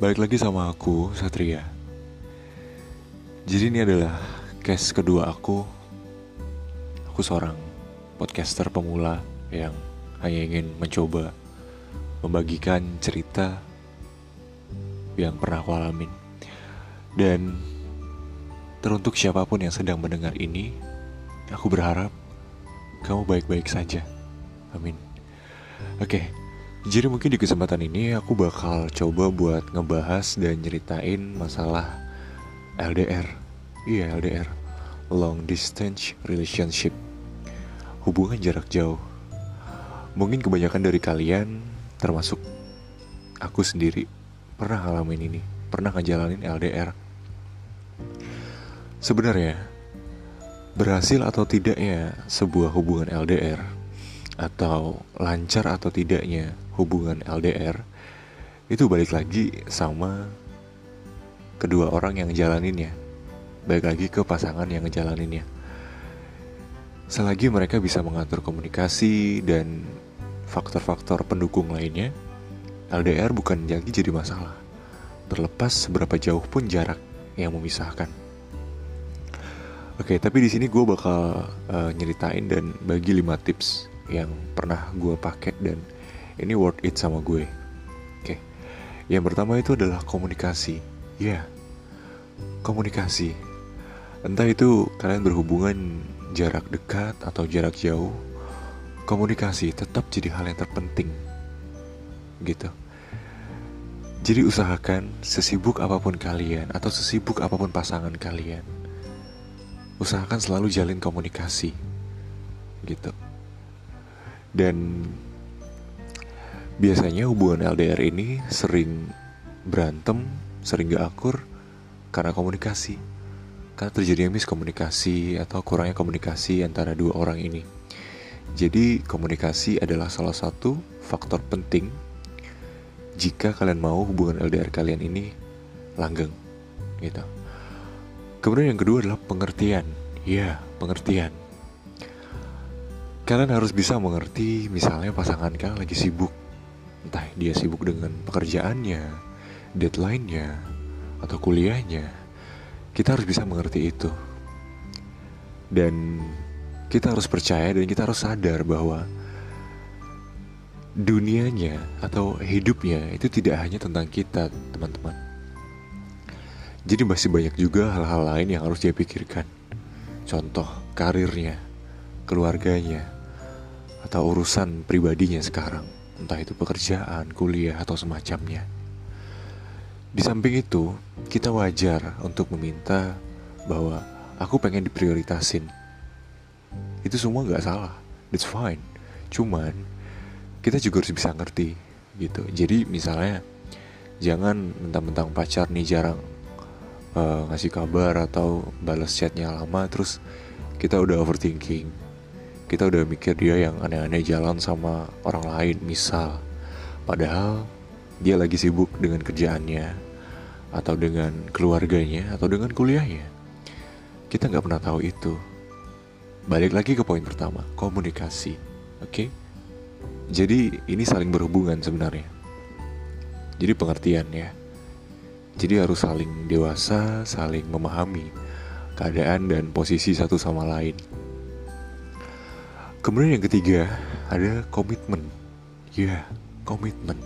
Balik lagi sama aku, Satria. Jadi ini adalah case kedua aku. Aku seorang podcaster pemula yang hanya ingin mencoba membagikan cerita yang pernah aku alamin. Dan teruntuk siapa pun yang sedang mendengar ini, aku berharap kamu baik-baik saja. Amin. Oke, jadi mungkin di kesempatan ini aku bakal coba buat ngebahas dan nyeritain masalah LDR. Iya LDR, long distance relationship. Hubungan jarak jauh. Mungkin kebanyakan dari kalian, termasuk aku sendiri, pernah ngalamin ini, pernah ngejalanin LDR. Sebenarnya, berhasil atau tidaknya sebuah hubungan LDR atau lancar atau tidaknya hubungan LDR itu balik lagi sama kedua orang yang ngejalaninnya balik lagi ke pasangan yang ngejalaninnya. Selagi mereka bisa mengatur komunikasi dan faktor-faktor pendukung lainnya LDR bukan lagi jadi masalah. Terlepas seberapa jauh pun jarak yang memisahkan. Oke, tapi di sini gue bakal uh, nyeritain dan bagi 5 tips yang pernah gue pakai dan ini worth it sama gue. Oke, yang pertama itu adalah komunikasi. Ya, yeah. komunikasi. Entah itu kalian berhubungan jarak dekat atau jarak jauh, komunikasi tetap jadi hal yang terpenting. Gitu. Jadi usahakan sesibuk apa pun kalian atau sesibuk apa pun pasangan kalian, usahakan selalu jalin komunikasi gitu dan biasanya hubungan LDR ini sering berantem sering gak akur karena komunikasi karena terjadinya miskomunikasi atau kurangnya komunikasi antara dua orang ini jadi komunikasi adalah salah satu faktor penting jika kalian mau hubungan LDR kalian ini langgeng gitu Kemudian yang kedua adalah pengertian. Ya, pengertian. Kalian harus bisa mengerti misalnya pasangan kalian lagi sibuk. Entah dia sibuk dengan pekerjaannya, deadline-nya, atau kuliahnya. Kita harus bisa mengerti itu. Dan kita harus percaya dan kita harus sadar bahwa dunianya atau hidupnya itu tidak hanya tentang kita, teman-teman jadi masih banyak juga hal-hal lain yang harus dia pikirkan. Contoh, karirnya, keluarganya, atau urusan pribadinya sekarang. Entah itu pekerjaan, kuliah, atau semacamnya. Di samping itu, kita wajar untuk meminta bahwa aku pengen diprioritasin. Itu semua gak salah, it's fine. Cuman, kita juga harus bisa ngerti gitu. Jadi misalnya, jangan mentang-mentang pacar nih jarang uh, ngasih kabar atau balas chatnya lama terus kita udah overthinking kita udah mikir dia yang aneh-aneh jalan sama orang lain misal. Padahal dia lagi sibuk dengan kerjaannya atau dengan keluarganya atau dengan kuliahnya. Kita nggak pernah tahu itu. Balik lagi ke poin pertama komunikasi oke? Okay? jadi ini saling berhubungan sebenarnya. Jadi pengertian ya. Jadi harus saling dewasa, saling memahami keadaan dan posisi satu sama lain. Kemudian yang ketiga ada komitmen. Ya, komitmen.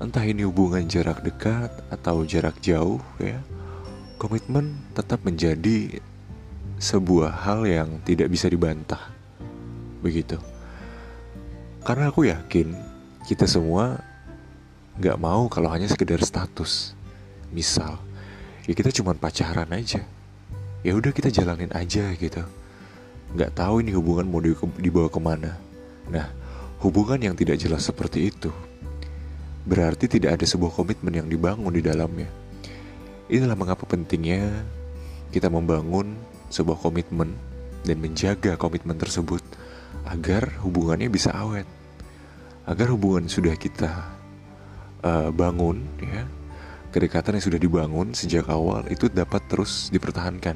Entah ini hubungan jarak dekat atau jarak jauh ya. Komitmen tetap menjadi sebuah hal yang tidak bisa dibantah. Begitu. Karena aku yakin kita semua nggak mau kalau hanya sekedar status misal ya kita cuma pacaran aja ya udah kita jalanin aja gitu nggak tahu ini hubungan mau dibawa ke mana. Nah hubungan yang tidak jelas seperti itu berarti tidak ada sebuah komitmen yang dibangun di dalamnya. Inilah mengapa pentingnya kita membangun sebuah komitmen dan menjaga komitmen tersebut agar hubungannya bisa awet. Agar hubungan sudah kita uh, bangun ya. Kedekatan yang sudah dibangun sejak awal itu dapat terus dipertahankan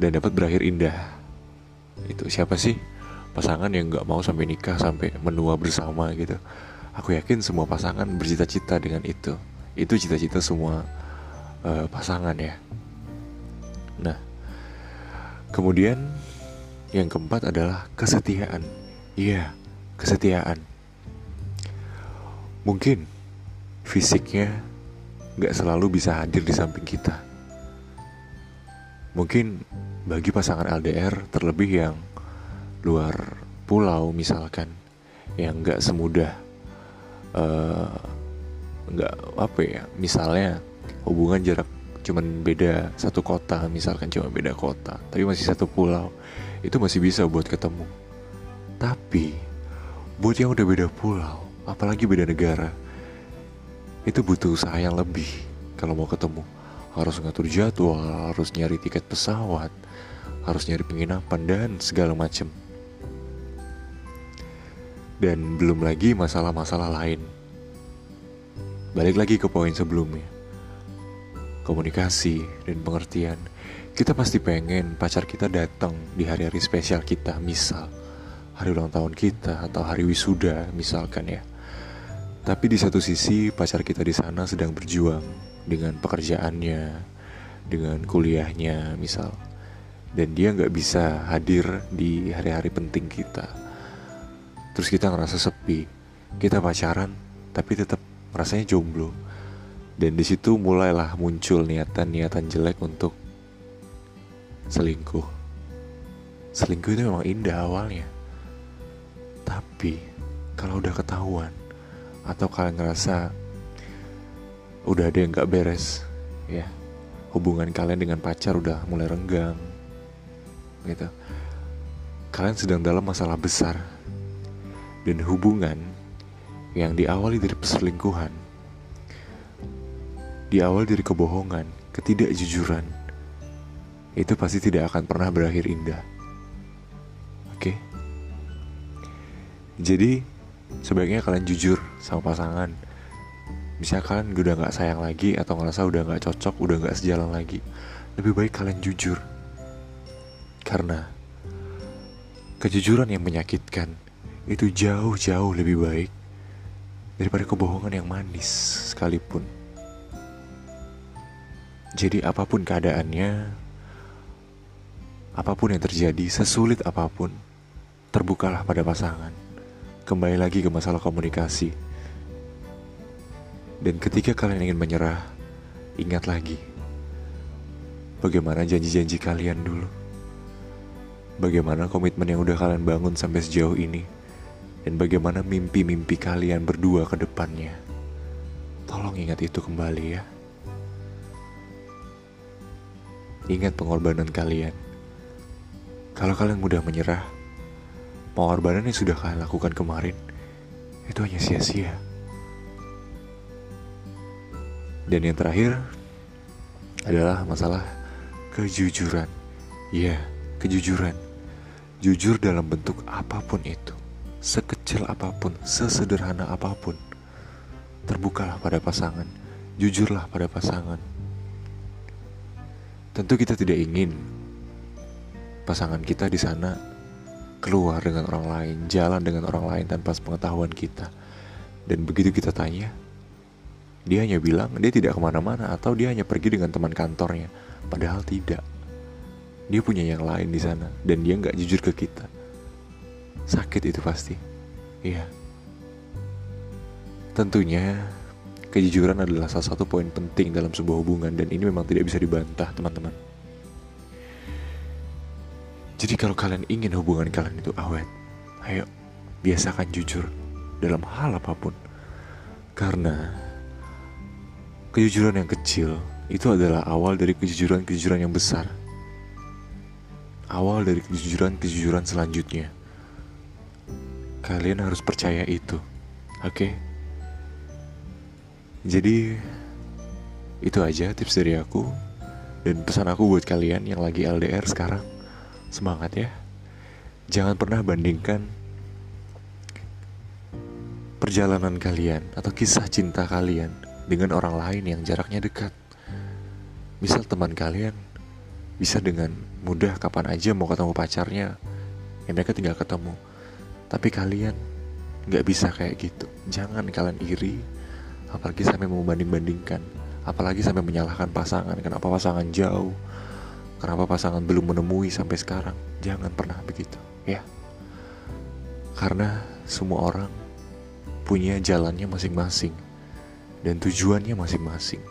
dan dapat berakhir indah. Itu siapa sih pasangan yang nggak mau sampai nikah sampai menua bersama gitu? Aku yakin semua pasangan bercita-cita dengan itu. Itu cita-cita semua uh, pasangan ya. Nah, kemudian yang keempat adalah kesetiaan. Iya, kesetiaan. Mungkin fisiknya gak selalu bisa hadir di samping kita. Mungkin bagi pasangan LDR terlebih yang luar pulau misalkan yang gak semudah uh, nggak apa ya misalnya hubungan jarak cuman beda satu kota misalkan cuma beda kota tapi masih satu pulau itu masih bisa buat ketemu. Tapi buat yang udah beda pulau apalagi beda negara itu butuh usaha yang lebih kalau mau ketemu harus ngatur jadwal harus nyari tiket pesawat harus nyari penginapan dan segala macem. Dan belum lagi masalah-masalah lain. Balik lagi ke poin sebelumnya. Komunikasi dan pengertian. Kita pasti pengen pacar kita datang di hari-hari spesial kita misal. Hari ulang tahun kita atau hari wisuda misalkan ya. Tapi di satu sisi pacar kita di sana sedang berjuang dengan pekerjaannya dengan kuliahnya misal dan dia nggak bisa hadir di hari-hari penting kita terus kita ngerasa sepi kita pacaran tapi tetap rasanya jomblo dan di situ mulailah muncul niatan-niatan jelek untuk selingkuh. Selingkuh itu memang indah awalnya. Tapi kalau udah ketahuan atau kalian ngerasa udah ada yang gak beres, ya hubungan kalian dengan pacar udah mulai renggang, gitu. Kalian sedang dalam masalah besar dan hubungan yang diawali dari perselingkuhan di awal dari kebohongan, ketidakjujuran, itu pasti tidak akan pernah berakhir indah. Oke? Jadi, sebaiknya kalian jujur sama pasangan. Misalnya kalian udah gak sayang lagi atau ngerasa udah gak cocok, udah gak sejalan lagi. Lebih baik kalian jujur. Karena kejujuran yang menyakitkan itu jauh-jauh lebih baik daripada kebohongan yang manis sekalipun. Jadi apa pun keadaannya, apa pun yang terjadi, sesulit apa pun, terbukalah pada pasangan. Kembali lagi ke masalah komunikasi. Dan ketika kalian ingin menyerah, ingat lagi bagaimana janji-janji kalian dulu. Bagaimana komitmen yang udah kalian bangun sampai sejauh ini. Dan bagaimana mimpi-mimpi kalian berdua ke depannya. Tolong ingat itu kembali ya. Ingat pengorbanan kalian. Kalau kalian mudah menyerah, pengorbanan yang sudah kalian lakukan kemarin itu hanya sia-sia. Dan yang terakhir adalah masalah kejujuran. Ya, kejujuran. Jujur dalam bentuk apa pun itu. Sekecil apa pun, sesederhana apa pun. Terbukalah pada pasangan. Jujurlah pada pasangan Tentu kita tidak ingin pasangan kita di sana keluar dengan orang lain, jalan dengan orang lain tanpa pengetahuan kita. Dan begitu kita tanya, dia hanya bilang dia tidak ke mana-mana atau dia hanya pergi dengan teman kantornya. Padahal tidak. Dia punya yang lain di sana dan dia nggak jujur ke kita. Sakit itu pasti. Iya. Tentunya kejujuran adalah salah satu poin penting dalam sebuah hubungan dan ini memang tidak bisa dibantah teman-teman. Jadi kalau kalian ingin hubungan kalian itu awet, ayo biasakan jujur dalam hal apa pun. Karena kejujuran yang kecil itu adalah awal dari kejujuran-kejujuran yang besar. Awal dari kejujuran-kejujuran selanjutnya. Kalian harus percaya itu. Oke? Okay? Jadi itu aja tips dari aku dan pesan aku buat kalian yang lagi LDR sekarang. Semangat ya. Jangan pernah bandingkan perjalanan kalian atau kisah cinta kalian dengan orang lain yang jaraknya dekat. Misal teman kalian bisa dengan mudah kapan aja mau ketemu pacarnya, ya mereka tinggal ketemu. Tapi kalian nggak bisa kayak gitu. Jangan kalian iri, apalagi sampai membanding-bandingkan apalagi sampai menyalahkan pasangan kenapa pasangan jauh kenapa pasangan belum menemui sampai sekarang jangan pernah begitu ya karena semua orang punya jalannya masing-masing dan tujuannya masing-masing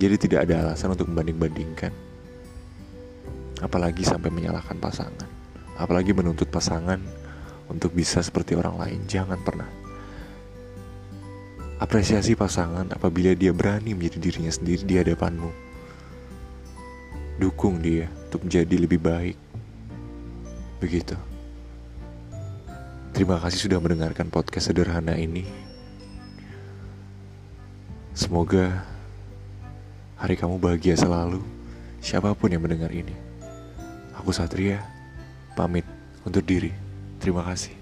jadi tidak ada alasan untuk membanding-bandingkan apalagi sampai menyalahkan pasangan apalagi menuntut pasangan untuk bisa seperti orang lain jangan pernah Apresiasi pasangan apabila dia berani menjadi dirinya sendiri di hadapanmu. Dukung dia untuk menjadi lebih baik. Begitu. Terima kasih sudah mendengarkan podcast sederhana ini. Semoga hari kamu bahagia selalu, siapa pun yang mendengar ini. Aku Satria, pamit untuk diri. Terima kasih.